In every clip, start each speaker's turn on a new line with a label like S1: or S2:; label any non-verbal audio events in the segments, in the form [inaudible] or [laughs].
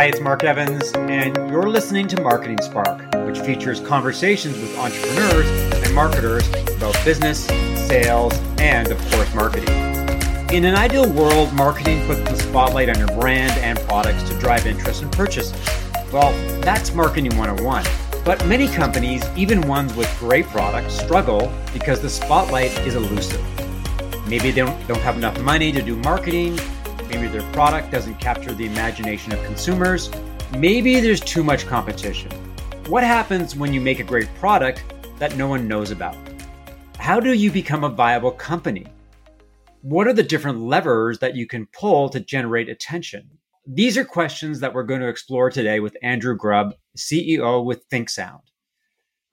S1: Hi, it's Mark Evans, and you're listening to Marketing Spark, which features conversations with entrepreneurs and marketers about business, sales, and of course, marketing. In an ideal world, marketing puts the spotlight on your brand and products to drive interest and purchases. Well, that's Marketing 101. But many companies, even ones with great products, struggle because the spotlight is elusive. Maybe they don't, don't have enough money to do marketing. Maybe their product doesn't capture the imagination of consumers. Maybe there's too much competition. What happens when you make a great product that no one knows about? How do you become a viable company? What are the different levers that you can pull to generate attention? These are questions that we're going to explore today with Andrew Grubb, CEO with ThinkSound.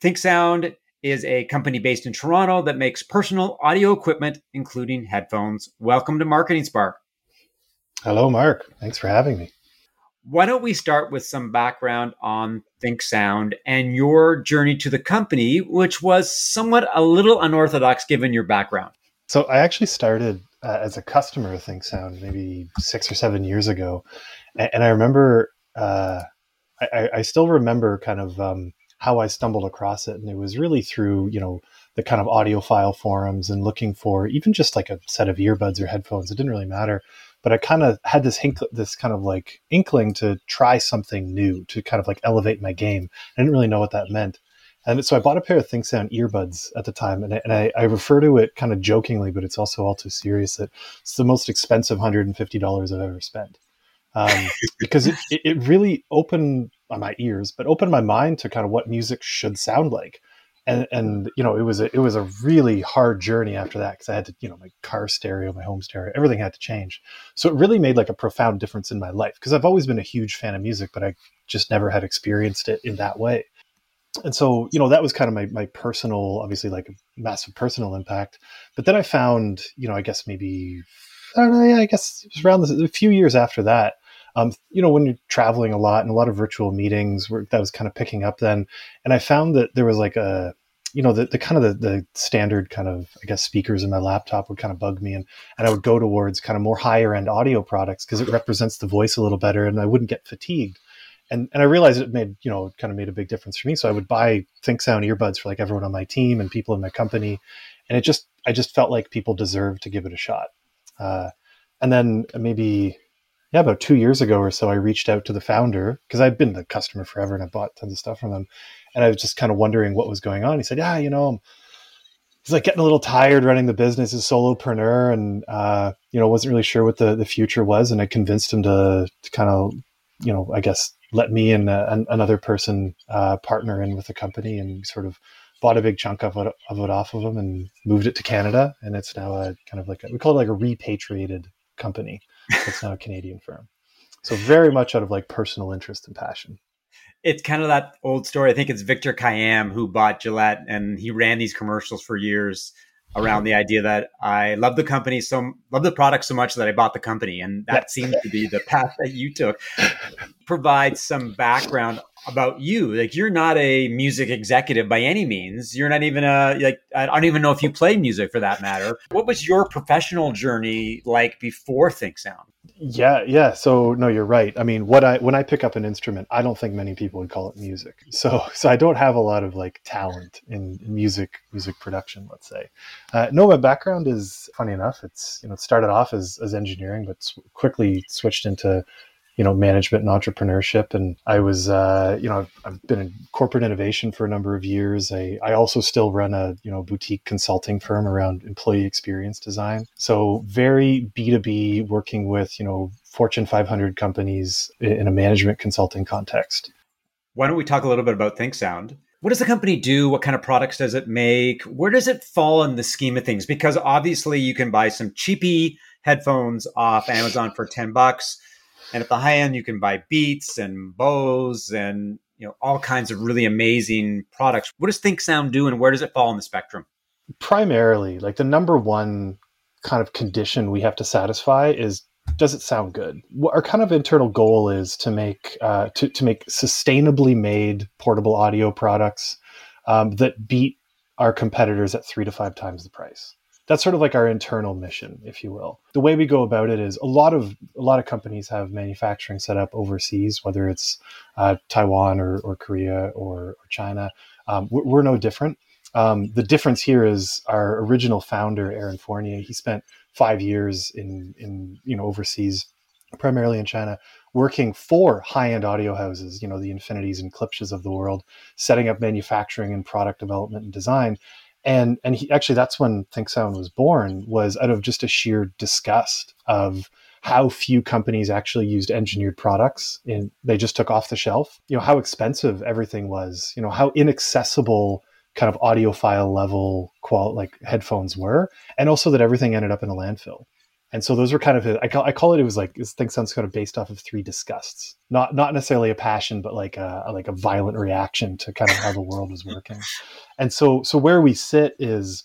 S1: ThinkSound is a company based in Toronto that makes personal audio equipment, including headphones. Welcome to Marketing Spark.
S2: Hello, Mark. Thanks for having me.
S1: Why don't we start with some background on ThinkSound and your journey to the company, which was somewhat a little unorthodox given your background?
S2: So, I actually started uh, as a customer of ThinkSound maybe six or seven years ago. And, and I remember, uh, I, I, still remember kind of um, how I stumbled across it. And it was really through, you know, the kind of audiophile forums and looking for even just like a set of earbuds or headphones. It didn't really matter. But I kind of had this this kind of like inkling to try something new to kind of like elevate my game. I didn't really know what that meant. And so I bought a pair of ThinkSound earbuds at the time, and I, and I, I refer to it kind of jokingly, but it's also all too serious that it's the most expensive $150 I've ever spent. Um, [laughs] because it, it really opened my ears, but opened my mind to kind of what music should sound like. And, and you know it was a, it was a really hard journey after that because I had to you know my car stereo, my home stereo, everything had to change. So it really made like a profound difference in my life because I've always been a huge fan of music, but I just never had experienced it in that way. And so you know that was kind of my my personal, obviously like massive personal impact. But then I found you know I guess maybe I don't know, yeah, I guess it was around the, a few years after that um, you know, when you're traveling a lot and a lot of virtual meetings, where that was kind of picking up then. And I found that there was like a, you know, the, the kind of the, the standard kind of, I guess, speakers in my laptop would kind of bug me. And, and I would go towards kind of more higher end audio products because it represents the voice a little better and I wouldn't get fatigued. And, and I realized it made, you know, kind of made a big difference for me. So I would buy ThinkSound earbuds for like everyone on my team and people in my company. And it just, I just felt like people deserved to give it a shot. Uh, and then maybe yeah, about two years ago or so, I reached out to the founder because I'd been the customer forever and I bought tons of stuff from them. And I was just kind of wondering what was going on. He said, Yeah, you know, he's like getting a little tired running the business as solopreneur and, uh, you know, wasn't really sure what the, the future was. And I convinced him to, to kind of, you know, I guess let me and uh, another person uh, partner in with the company and sort of bought a big chunk of it, of it off of him and moved it to Canada. And it's now a kind of like, a, we call it like a repatriated company. It's not a Canadian firm. So very much out of like personal interest and passion.
S1: It's kind of that old story. I think it's Victor Kiam who bought Gillette and he ran these commercials for years around the idea that I love the company so love the product so much that I bought the company. And that seems to be the path that you took. Provide some background about you. Like you're not a music executive by any means. You're not even a like I don't even know if you play music for that matter. What was your professional journey like before ThinkSound?
S2: Yeah, yeah. So no, you're right. I mean, what I when I pick up an instrument, I don't think many people would call it music. [laughs] So so I don't have a lot of like talent in, music music production. Let's say. Uh, no, my background is funny enough. It's you know it started off as as engineering, but quickly switched into you know management and entrepreneurship. And i was uh, you know I've, I've, been in corporate innovation for a number of years. I, I also still run a you know boutique consulting firm around employee experience design. So very b2b working with you know fortune 500 companies in a management consulting context.
S1: Why don't we talk a little bit about ThinkSound? What does the company do? What kind of products does it make? Where does it fall in the scheme of things? Because obviously you can buy some cheapy headphones off amazon for 10 bucks and at the high end, you can buy Beats and Bose and you know all kinds of really amazing products. What does ThinkSound do, and where does it fall in the spectrum?
S2: Primarily, like the number one kind of condition we have to satisfy is does it sound good? Our kind of internal goal is to make uh, to to make sustainably made portable audio products um, that beat our competitors at three to five times the price. That's sort of like our internal mission, if you will. The way we go about it is a lot of a lot of companies have manufacturing set up overseas, whether it's uh, Taiwan or, or Korea or, or China. Um, we're, we're, no different. Um, the difference here is our original founder, Aaron Fournier. He spent five years in in you know overseas, primarily in China, working for high-end audio houses, you know, the Infinities and Klipsches of the world, setting up manufacturing and product development and design. And and he actually that's when ThinkSound was born, was out of just a sheer disgust of how few companies actually used engineered products and they just took off the shelf. You know, how expensive everything was, you know, how inaccessible kind of audiophile level qual like headphones were, and also that everything ended up in a landfill and so those were kind of I call, I call it it was like this thing sounds kind of based off of three disgusts. Not not necessarily a passion but like a like a violent reaction to kind of how the world was working. And so so where we sit is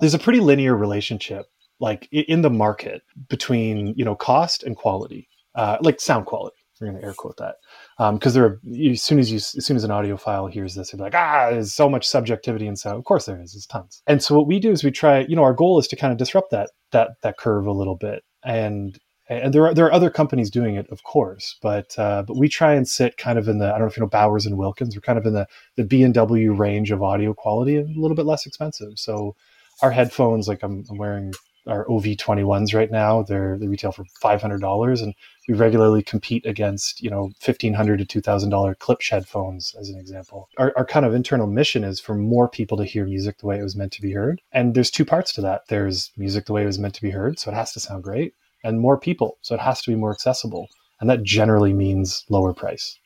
S2: there's a pretty linear relationship like in the market between you know cost and quality uh, like sound quality we're going to air quote that because um, there are as soon as you as soon as an audiophile hears this, they're like, ah, there's so much subjectivity and so of course there is, there's tons. And so what we do is we try, you know, our goal is to kind of disrupt that that that curve a little bit, and and there are there are other companies doing it, of course, but uh, but we try and sit kind of in the I don't know if you know Bowers and Wilkins, we're kind of in the the B and W range of audio quality, a little bit less expensive. So our headphones, like I'm, I'm wearing our OV21s right now. They're they retail for five hundred dollars, and we regularly compete against you know fifteen hundred to two thousand dollar Klipsch headphones, as an example. Our, our kind of internal mission is for more people to hear music the way it was meant to be heard, and there's two parts to that. There's music the way it was meant to be heard, so it has to sound great, and more people, so it has to be more accessible, and that generally means lower price.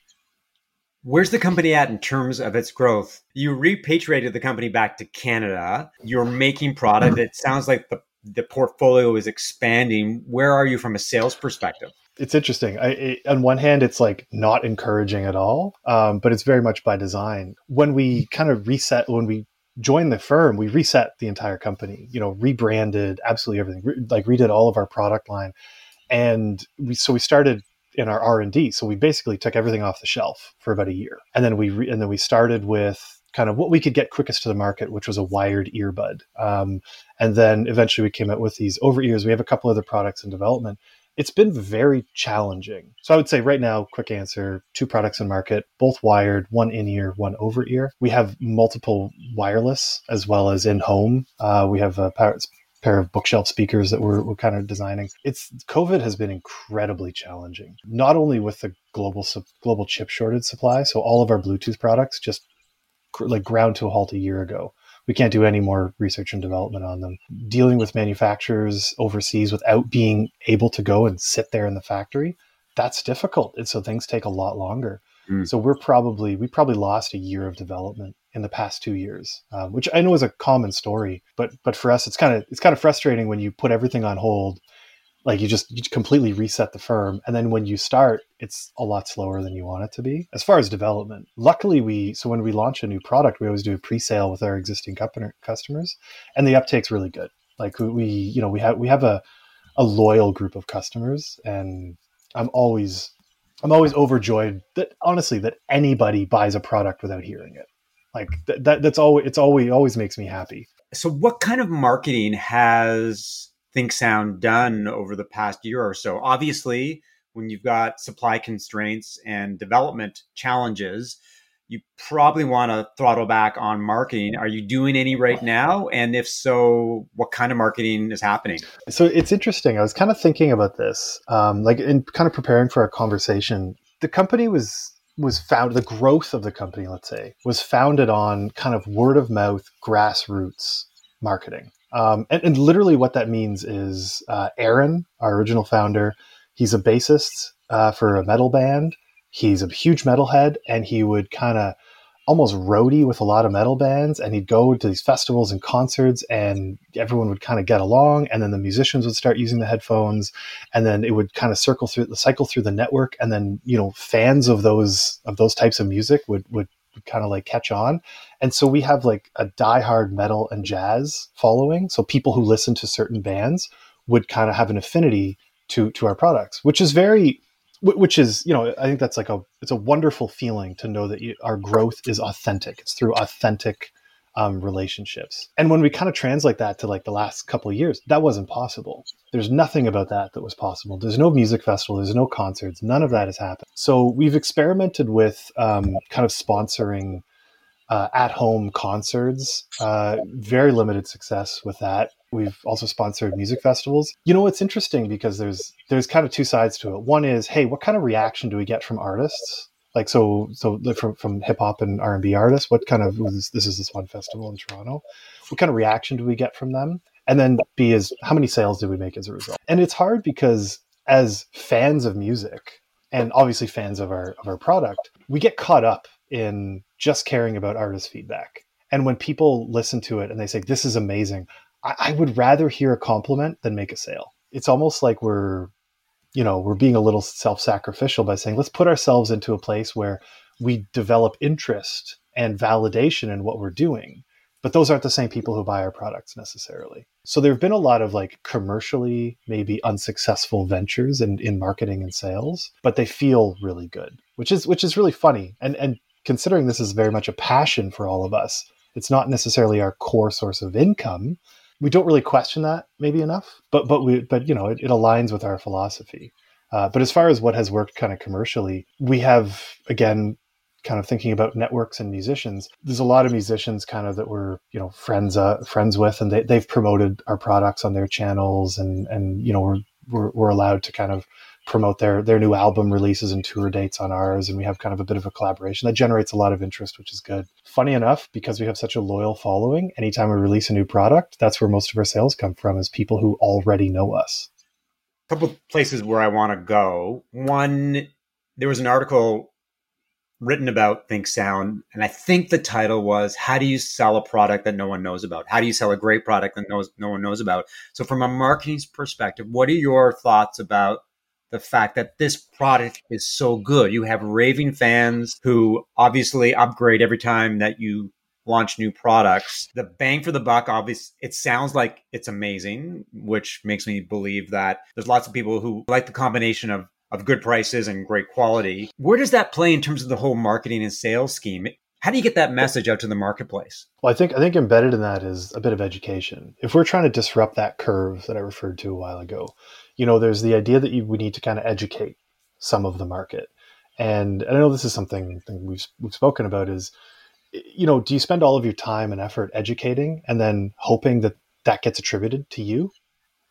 S1: Where's the company at in terms of its growth? You repatriated the company back to Canada. You're making product. [clears throat] It sounds like the the portfolio is expanding. Where are you from a sales perspective?
S2: It's interesting. I, it, on one hand, it's like not encouraging at all, um, but it's very much by design. When we kind of reset, when we joined the firm, we reset the entire company. You know, rebranded absolutely everything, re- like redid all of our product line, and we so we started in our R and D. So we basically took everything off the shelf for about a year, and then we re- and then we started with kind of what we could get quickest to the market, which was a wired earbud. Um, and then eventually we came out with these over ears. We have a couple other products in development. It's been very challenging. So I would say right now, quick answer: two products in market, both wired, one in ear, one over ear. We have multiple wireless as well as in home. Uh, we have a power, pair of bookshelf speakers that we're, we're kind of designing. It's COVID has been incredibly challenging, not only with the global global chip shortage supply. So all of our Bluetooth products just like ground to a halt a year ago. We can't do any more research and development on them. Dealing with manufacturers overseas without being able to go and sit there in the factory, that's difficult. And so things take a lot longer. Mm. So we're probably we probably lost a year of development in the past two years, um, which I know is a common story. But but for us, it's kind of it's kind of frustrating when you put everything on hold like you just you completely reset the firm and then when you start it's a lot slower than you want it to be as far as development. Luckily we so when we launch a new product we always do a pre-sale with our existing customers and the uptake's really good. Like we you know we have we have a a loyal group of customers and i'm always i'm always overjoyed that honestly that anybody buys a product without hearing it. Like that, that that's always it's always always makes me happy.
S1: So what kind of marketing has ThinkSound done over the past year or so? Obviously, when you've got supply constraints and development challenges, you probably want to throttle back on marketing. Are you doing any right now? And if so, what kind of marketing is happening?
S2: So it's interesting. I was kind of thinking about this, um, like in kind of preparing for our conversation. The company was was found The growth of the company, let's say, was founded on kind of word of mouth, grassroots marketing. Um, and, and, literally, what that means is uh, Aaron, our original founder, he's a bassist uh, for a metal band. He's a huge metalhead, and he would kind of almost roadie with a lot of metal bands. And he'd go to these festivals and concerts, and everyone would kind of get along. And then the musicians would start using the headphones, and then it would kind of circle through the cycle through the network. And then you know, fans of those of those types of music would would kind of like catch on. And so we have like a diehard metal and jazz following. So people who listen to certain bands would kind of have an affinity to to our products, which is very which is you know i think that's like a it's a wonderful feeling to know that you, our growth is authentic it's through authentic um, relationships. And when we kind of translate that to like the last couple of years, that wasn't possible. There's nothing about that that was possible. There's no music festival, there's no concerts, none of that has happened. So we've experimented with um, kind of sponsoring uh, at home concerts, uh, very limited success with that. We've also sponsored music festivals. You know, it's interesting because there's there's kind of two sides to it. One is, hey, what kind of reaction do we get from artists? Like so so from, from hip hop and R and B artists, what kind of this, this is this one festival in Toronto? What kind of reaction do we get from them? And then B is how many sales did we make as a result? And it's hard because as fans of music and obviously fans of our of our product, we get caught up in just caring about artist feedback. And when people listen to it and they say this is amazing, I, I would rather hear a compliment than make a sale. It's almost like we're you know we're being a little self-sacrificial by saying let's put ourselves into a place where we develop interest and validation in what we're doing. But those aren't the same people who buy our products necessarily. So there have been a lot of like commercially maybe unsuccessful ventures in, in marketing and sales but they feel really good which is which is really funny. And and considering this is very much a passion for all of us it's not necessarily our core source of income we don't really question that maybe enough, but but we but you know it, it aligns with our philosophy. Uh, but as far as what has worked kind of commercially, we have again kind of thinking about networks and musicians. There's a lot of musicians kind of that we're you know friends uh, friends with, and they they've promoted our products on their channels, and and you know we're we're, we're allowed to kind of promote their their new album releases and tour dates on ours and we have kind of a bit of a collaboration that generates a lot of interest which is good. Funny enough because we have such a loyal following anytime we release a new product that's where most of our sales come from is people who already know us.
S1: A couple places where i want to go. One there was an article written about ThinkSound and i think the title was how do you sell a product that no one knows about? How do you sell a great product that knows, no one knows about? So from a marketing perspective what are your thoughts about the fact that this product is so good. You have raving fans who obviously upgrade every time that you launch new products. The bang for the buck, obviously, it sounds like it's amazing, which makes me believe that there's lots of people who like the combination of of good prices and great quality. Where does that play in terms of the whole marketing and sales scheme? How do you get that message out to the marketplace?
S2: Well, I think I think embedded in that is a bit of education. If we're trying to disrupt that curve that I referred to a while ago, you know, there's the idea that you, we need to kind of educate some of the market. And, I know this is something we've, we've spoken about is, you know, do you spend all of your time and effort educating and then hoping that that gets attributed to you?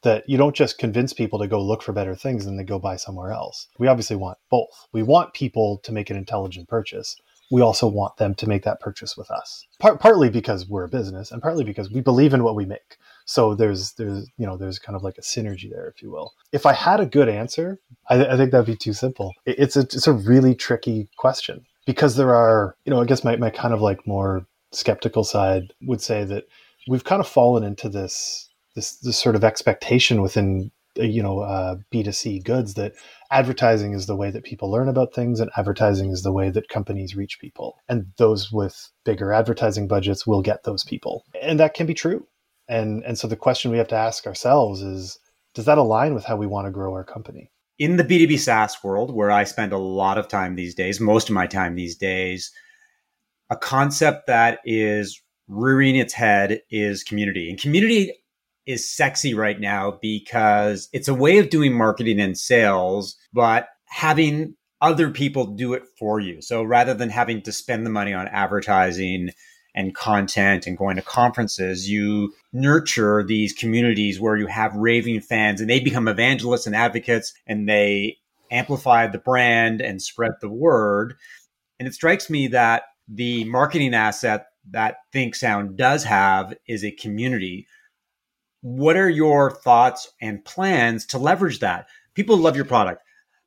S2: That you don't just convince people to go look for better things and they go buy somewhere else. We obviously want both. We want people to make an intelligent purchase. We also want them to make that purchase with us. Part, partly because we're a business and partly because we believe in what we make. So there's there's you know there's kind of like a synergy there, if you will. If I had a good answer, I, I think that'd be too simple. It, it's a it's a really tricky question because there are you know I guess my my kind of like more skeptical side would say that we've kind of fallen into this this this sort of expectation within uh, you know uh, B2C goods that advertising is the way that people learn about things and advertising is the way that companies reach people and those with bigger advertising budgets will get those people and that can be true and and so the question we have to ask ourselves is does that align with how we want to grow our company?
S1: In the b2b saas world where i spend a lot of time these days most of my time these days a concept that is rearing its head is community. And community is sexy right now because it's a way of doing marketing and sales but having other people do it for you. So rather than having to spend the money on advertising and content and going to conferences, you nurture these communities where you have raving fans and they become evangelists and advocates and they amplify the brand and spread the word. And it strikes me that the marketing asset that ThinkSound does have is a community. What are your thoughts and plans to leverage that? People love your product.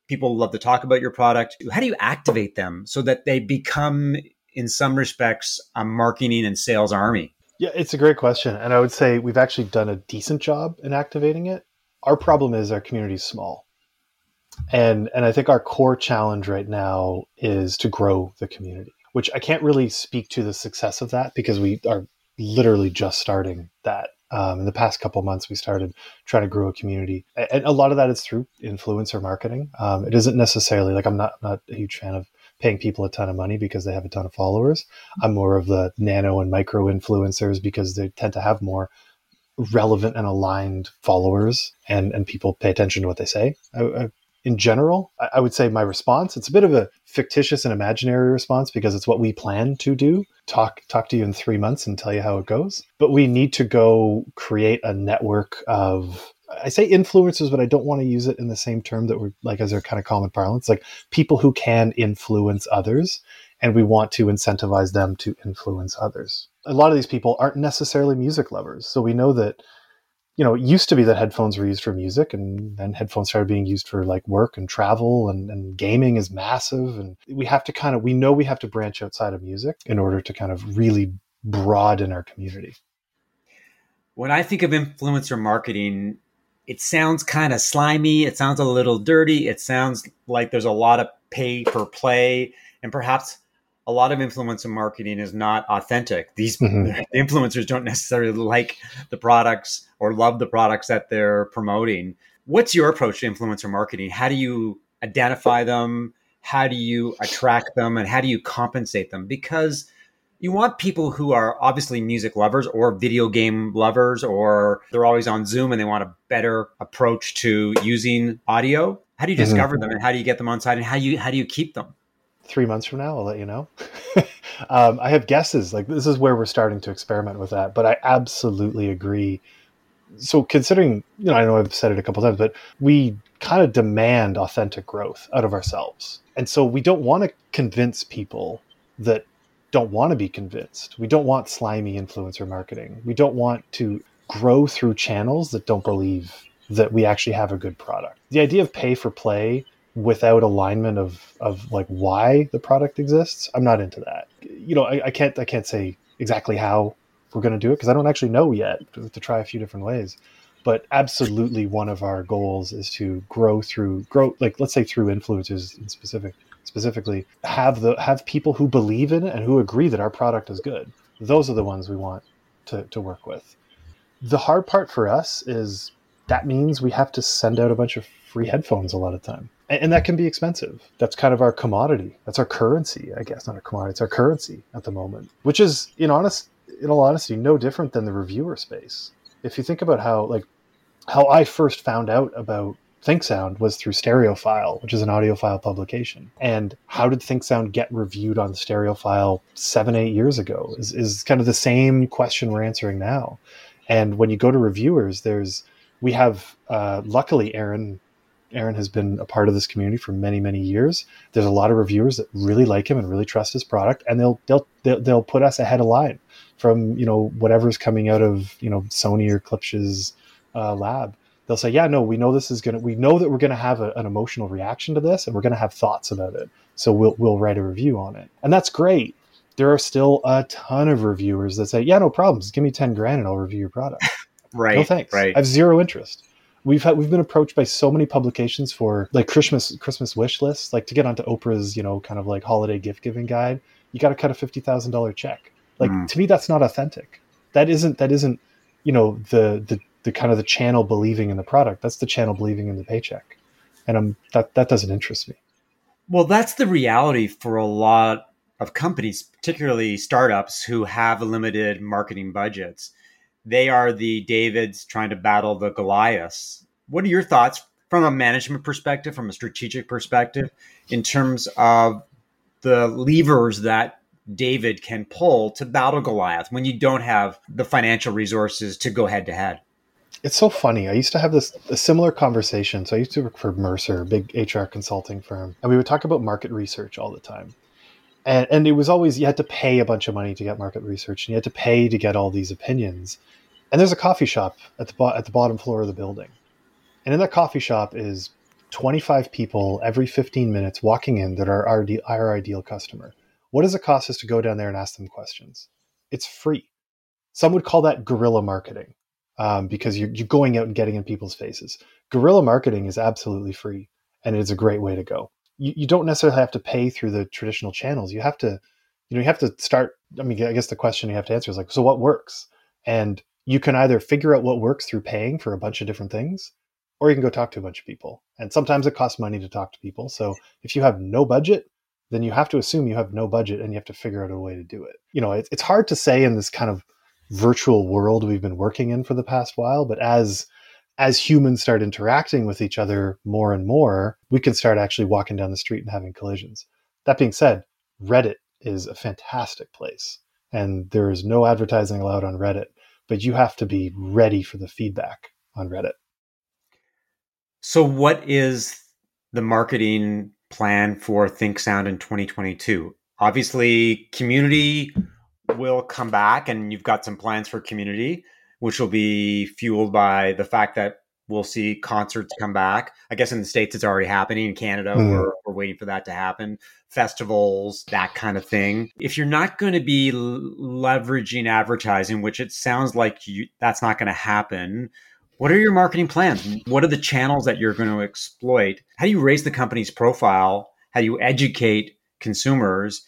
S1: People love to talk about your product. How do you activate them so that they become in some respects a marketing and sales army?
S2: Yeah, it's a great question. And I would say we've actually done a decent job in activating it. Our problem is our community is small. And and I think our core challenge right now is to grow the community, which I can't really speak to the success of that because we are literally just starting that. Um, in the past couple months, we started trying to grow a community, and a lot of that is through influencer marketing. Um, it isn't necessarily like I'm not not a huge fan of paying people a ton of money because they have a ton of followers. I'm more of the nano and micro influencers because they tend to have more relevant and aligned followers and, and people pay attention to what they say. I, I, in general, I, I would say my response, it's a bit of a fictitious and imaginary response because it's what we plan to do. Talk talk to you in three months and tell you how it goes. But we need to go create a network of I say influencers, but I don't want to use it in the same term that we're like as our kind of common parlance, like people who can influence others, and we want to incentivize them to influence others. A lot of these people aren't necessarily music lovers, so we know that you know, it used to be that headphones were used for music and then headphones started being used for like work and travel and, and gaming is massive. And we have to kind of, we know we have to branch outside of music in order to kind of really broaden our community.
S1: When I think of influencer marketing, it sounds kind of slimy. It sounds a little dirty. It sounds like there's a lot of pay for play and perhaps a lot of influencer marketing is not authentic. These mm-hmm. [laughs] influencers don't necessarily like the products or love the products that they're promoting. What's your approach to influencer marketing? How do you identify them? How do you attract them? And how do you compensate them? Because you want people who are obviously music lovers or video game lovers, or they're always on Zoom and they want a better approach to using audio. How do you mm-hmm. discover mm-hmm. them and how do you get them on site and how you how do you keep them?
S2: three months from now, I'll let you know. [laughs] um, I have guesses. Like this is where we're starting to experiment with that, but I absolutely agree. So considering, you know, I know I've said it a couple times, but we kind of demand authentic growth out of ourselves. And so we don't want to convince people that don't want to be convinced. We don't want slimy influencer marketing. We don't want to grow through channels that don't believe that we actually have a good product. The idea of pay for play without alignment of of like why the product exists i'm not into that you know i, I can't i can't say exactly how we're going to do it because i don't actually know yet to, to try a few different ways but absolutely one of our goals is to grow through grow like let's say through influencers in specific specifically have the have people who believe in it and who agree that our product is good those are the ones we want to, to work with the hard part for us is that means we have to send out a bunch of free headphones a lot of time and, and that can be expensive. That's kind of our commodity. That's our currency, I guess, not a commodity. It's our currency at the moment, which is, in honest, in all honesty, no different than the reviewer space. If you think about how, like, how I first found out about ThinkSound was through Stereophile, which is an audiophile publication. And how did ThinkSound get reviewed on Stereophile seven, eight years ago? Is, is kind of the same question we're answering now. And when you go to reviewers, there's we have uh, luckily Aaron Aaron has been a part of this community for many, many years. There's a lot of reviewers that really like him and really trust his product, and they'll they'll they'll, they'll put us ahead of line from you know whatever's coming out of you know Sony or Klipsch's uh, lab. They'll say, yeah, no, we know this is gonna, we know that we're gonna have a, an emotional reaction to this, and we're gonna have thoughts about it. So we'll we'll write a review on it, and that's great. There are still a ton of reviewers that say, yeah, no problems, give me ten grand and I'll review your product. [laughs]
S1: right.
S2: No thanks.
S1: Right.
S2: I have zero interest we've had we've been approached by so many publications for like Christmas Christmas wish lists, like to get onto Oprah's, you know, kind of like holiday gift giving guide. You got to cut a fifty thousand dollar check. Like mm. to me, that's not authentic. That isn't that isn't you know the the the kind of the channel believing in the product. That's the channel believing in the paycheck, and I'm that that doesn't interest me.
S1: Well, that's the reality for a lot of companies, particularly startups who have limited marketing budgets they are the Davids trying to battle the Goliaths. What are your thoughts from a management perspective, from a strategic perspective, in terms of the levers that David can pull to battle Goliath when you don't have the financial resources to go head to head?
S2: It's so funny. I used to have this a similar conversation. So I used to work for Mercer, big HR consulting firm, and we would talk about market research all the time. And and it was always you had to pay a bunch of money to get market research and you had to pay to get all these opinions. And there's a coffee shop at the bo- at the bottom floor of the building. And in that coffee shop is 25 people every 15 minutes walking in that are our, our ideal customer. What does it cost us to go down there and ask them questions? It's free. Some would call that guerrilla marketing um, because you're, you're going out and getting in people's faces guerrilla marketing is absolutely free and it's a great way to go you, you don't necessarily have to pay through the traditional channels. You have to, you know, you have to start. I mean, I guess the question you have to answer is like, so what works? And you can either figure out what works through paying for a bunch of different things, or you can go talk to a bunch of people. And sometimes it costs money to talk to people. So if you have no budget, then you have to assume you have no budget and you have to figure out a way to do it. You know, it's hard to say in this kind of virtual world we've been working in for the past while, but as as humans start interacting with each other more and more, we can start actually walking down the street and having collisions. That being said, Reddit is a fantastic place and there is no advertising allowed on Reddit, but you have to be ready for the feedback on Reddit.
S1: So, what is the marketing plan for ThinkSound in 2022? Obviously, community will come back, and you've got some plans for community, which will be fueled by the fact that we'll see concerts come back. I guess in the States, it's already happening. In Canada, mm. we're, we're waiting for that to happen. Festivals, that kind of thing. If you're not going to be leveraging advertising, which it sounds like you, that's not going to happen, what are your marketing plans? What are the channels that you're going to exploit? How do you raise the company's profile? How do you educate consumers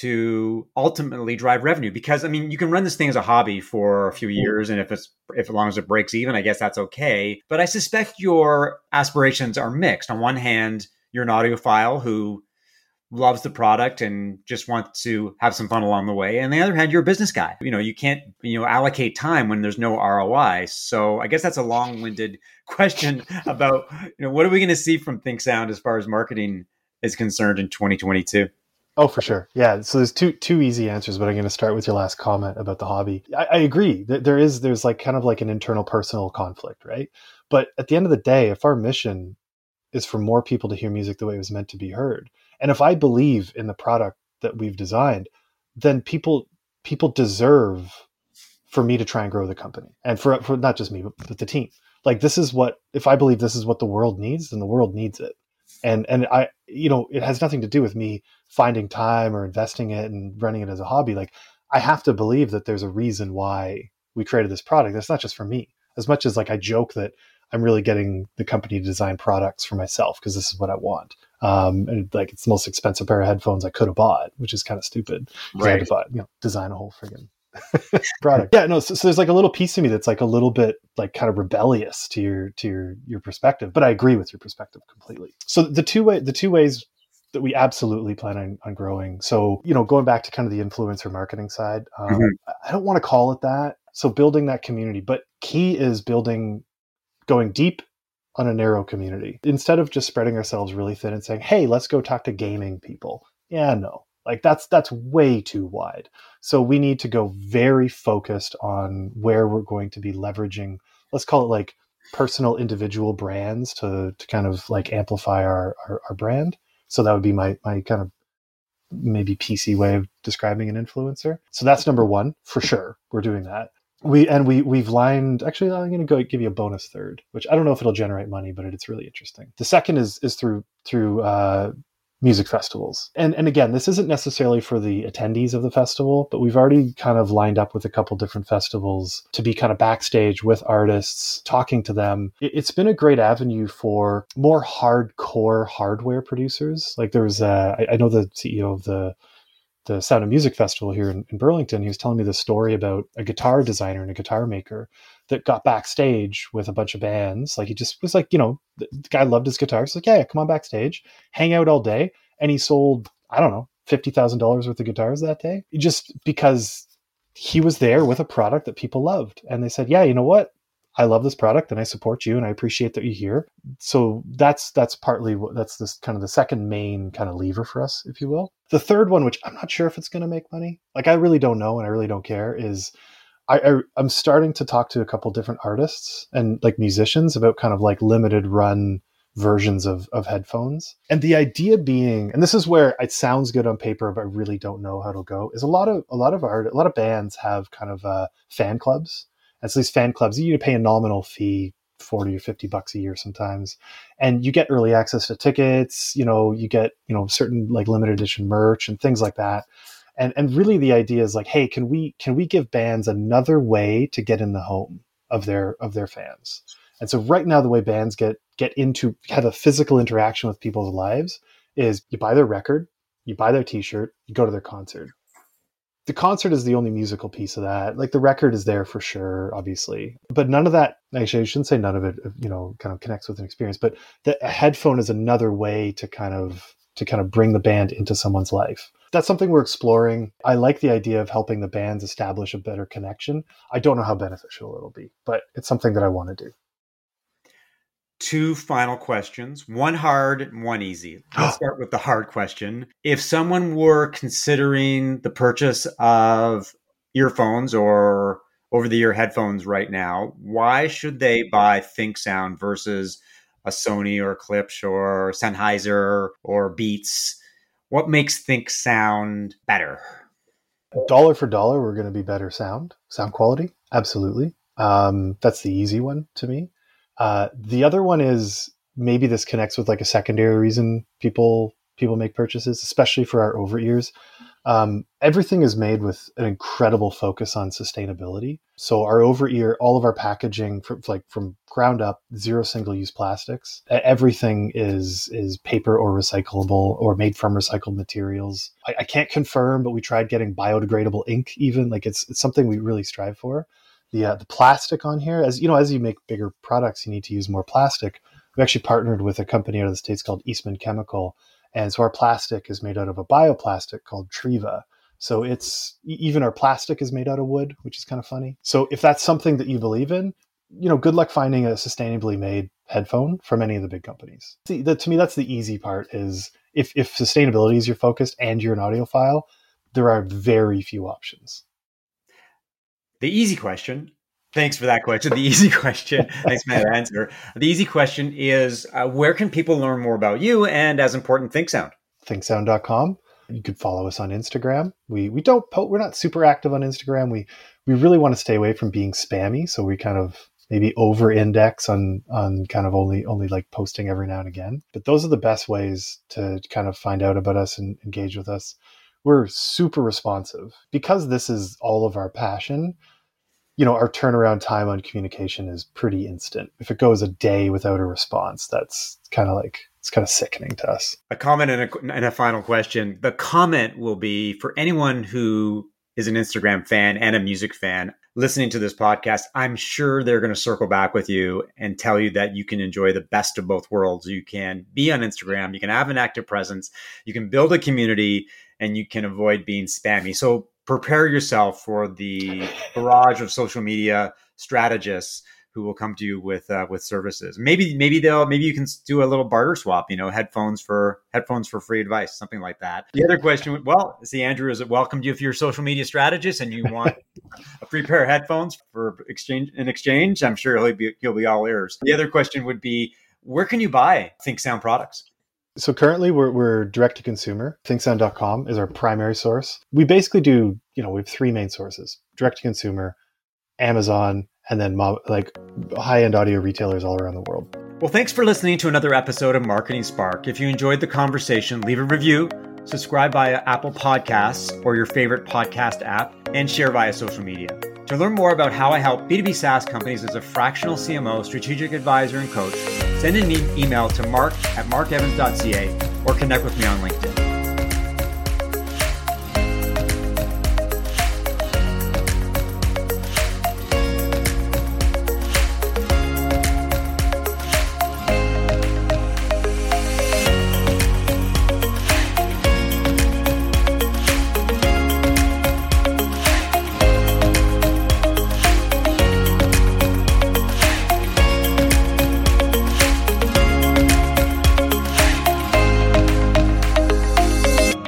S1: to ultimately drive revenue? Because I mean, you can run this thing as a hobby for a few years, and if it's if as long as it breaks even, I guess that's okay. But I suspect your aspirations are mixed. On one hand, you're an audiophile who loves the product and just wants to have some fun along the way. And on the other hand, you're a business guy. You know, you can't, you know, allocate time when there's no ROI. So I guess that's a long-winded [laughs] question about, you know, what are we going to see from ThinkSound as far as marketing is concerned in 2022?
S2: Oh, for sure. Yeah. So there's two two easy answers, but I'm going to start with your last comment about the hobby. I, I agree that there is there's like kind of like an internal personal conflict, right? But at the end of the day, if our mission is for more people to hear music the way it was meant to be heard, and if I believe in the product that we've designed, then people people deserve for me to try and grow the company and for, for not just me, but the team. Like this is what if I believe this is what the world needs, then the world needs it. And and I you know, it has nothing to do with me finding time or investing it and running it as a hobby. Like I have to believe that there's a reason why we created this product. It's not just for me. As much as like I joke that I'm really getting the company to design products for myself because this is what I want. Um, and like it's the most expensive pair of headphones I could have bought, which is kind of stupid. Right. I had to buy, you know, design a whole friggin' [laughs] product. Yeah, no. So, so, there's like a little piece of me that's like a little bit like kind of rebellious to your to your your perspective, but I agree with your perspective completely. So the two way the two ways that we absolutely plan on, on growing. So you know, going back to kind of the influencer marketing side, um, mm-hmm. I don't want to call it that. So building that community, but key is building going deep on a narrow community instead of just spreading ourselves really thin and saying, "Hey, let's go talk to gaming people." Yeah, no. Like that's that's way too wide. So we need to go very focused on where we're going to be leveraging, let's call it like personal individual brands to to kind of like amplify our our, our brand. So that would be my my kind of maybe PC way of describing an influencer. So that's number one for sure. We're doing that we and we we've lined actually i'm going to go give you a bonus third which i don't know if it'll generate money but it's really interesting the second is is through through uh, music festivals. And and again this isn't necessarily for the attendees of the festival but we've already kind of lined up with a couple different festivals to be kind of backstage with artists talking to them. It, has been a great avenue for more hardcore hardware producers. Like there's uh, I, I know the ceo of the the Sound of Music Festival here in, in, Burlington, he was telling me this story about a guitar designer and a guitar maker that got backstage with a bunch of bands. Like he just was like, you know, the, guy loved his guitar. He's like, yeah, come on backstage, hang out all day. And he sold, I don't know, $50,000 worth of guitars that day just because he was there with a product that people loved. And they said, yeah, you know what? I love this product and I support you and I appreciate that you're here. So that's that's partly what that's this kind of the second main kind of lever for us, if you will. The third one, which I'm not sure if it's going to make money, like I really don't know and I really don't care, is I, I I'm starting to talk to a couple different artists and like musicians about kind of like limited run versions of, of headphones. And the idea being, and this is where it sounds good on paper, but I really don't know how it'll go, is a lot of a lot of art, a lot of bands have kind of uh, fan clubs as these fan clubs, you pay a nominal fee, 40 or 50 bucks a year sometimes. And you get early access to tickets, you know, you get, you know, certain like limited edition merch and things like that. And and really the idea is like, hey, can we can we give bands another way to get in the home of their of their fans? And so right now the way bands get get into have a physical interaction with people's lives is you buy their record, you buy their t-shirt, you go to their concert the concert is the only musical piece of that. Like the record is there for sure, obviously, but none of that. Actually, I shouldn't say none of it. Uh, you know, kind of connects with an experience. But the headphone is another way to kind of to kind of bring the band into someone's life. That's something we're exploring. I like the idea of helping the bands establish a better connection. I don't know how beneficial it'll be, but it's something that I want to do.
S1: Two final questions, one hard and one easy. [gasps] Let's start with the hard question. If someone were considering the purchase of earphones or over the ear headphones right now, why should they buy ThinkSound versus a Sony or Klipsch or Sennheiser or Beats? What makes ThinkSound better?
S2: Dollar for dollar, we're going to be better sound, sound quality. Absolutely. Um, that's the easy one to me. Uh, the other one is maybe this connects with like a secondary reason people people make purchases, especially for our over ears. Um, everything is made with an incredible focus on sustainability. So our over ear, all of our packaging, from, like from ground up, zero single use plastics. Everything is is paper or recyclable or made from recycled materials. I, I can't confirm, but we tried getting biodegradable ink. Even like it's it's something we really strive for. The uh, the plastic on here, as you know, as you make bigger products, you need to use more plastic. We actually partnered with a company out of the states called Eastman Chemical and so our plastic is made out of a bioplastic called Treva. So it's even our plastic is made out of wood, which is kind of funny. So if that's something that you believe in, you know, good luck finding a sustainably made headphone from any of the big companies. See, the, to me, that's the easy part. Is if if sustainability is your focus and you're an audiophile, there are very few options.
S1: The easy question Thanks for that question. The easy [laughs] question. Thanks for that answer. The easy question is uh, where can people learn more about you and, as important, ThinkSound?
S2: ThinkSound.com. You could follow us on Instagram. We we don't po- we're not super active on Instagram. We we really want to stay away from being spammy, so we kind of maybe over index on on kind of only only like posting every now and again. But those are the best ways to kind of find out about us and engage with us. We're super responsive because this is all of our passion you know, our turnaround time on communication is pretty instant. If it goes a day without a response, that's kind of like it's kind of sickening to us.
S1: A comment and a, and a final question. The comment will be for anyone who is an Instagram fan and a music fan listening to this podcast. I'm sure they're going to circle back with you and tell you that you can enjoy the best of both worlds. You can be on Instagram, you can have an active presence, you can build a community, and you can avoid being spammy. So prepare yourself for the barrage of social media strategists who will come to you with uh, with services. Maybe maybe they'll maybe you can do a little barter swap. You know, headphones for headphones for free advice, something like that. The other question, well, see, Andrew has welcomed to you if you're a social media strategist and you want a free pair of headphones for exchange in exchange. I'm sure he'll be he'll be all ears. The other question would be, where can you buy ThinkSound products?
S2: So currently we're, we're direct to consumer. ThinkSound.com is our primary source. We basically do, you know, we have three main sources, direct to consumer, Amazon, and then mob, like high end audio retailers all around the world.
S1: Well, thanks for listening to another episode of Marketing Spark. If you enjoyed the conversation, leave a review, subscribe via Apple Podcasts or your favorite podcast app, and share via social media. To learn more about how I help B2B SaaS companies as a fractional CMO, strategic advisor, and coach, send an email to mark at markevans.ca or connect with me on LinkedIn.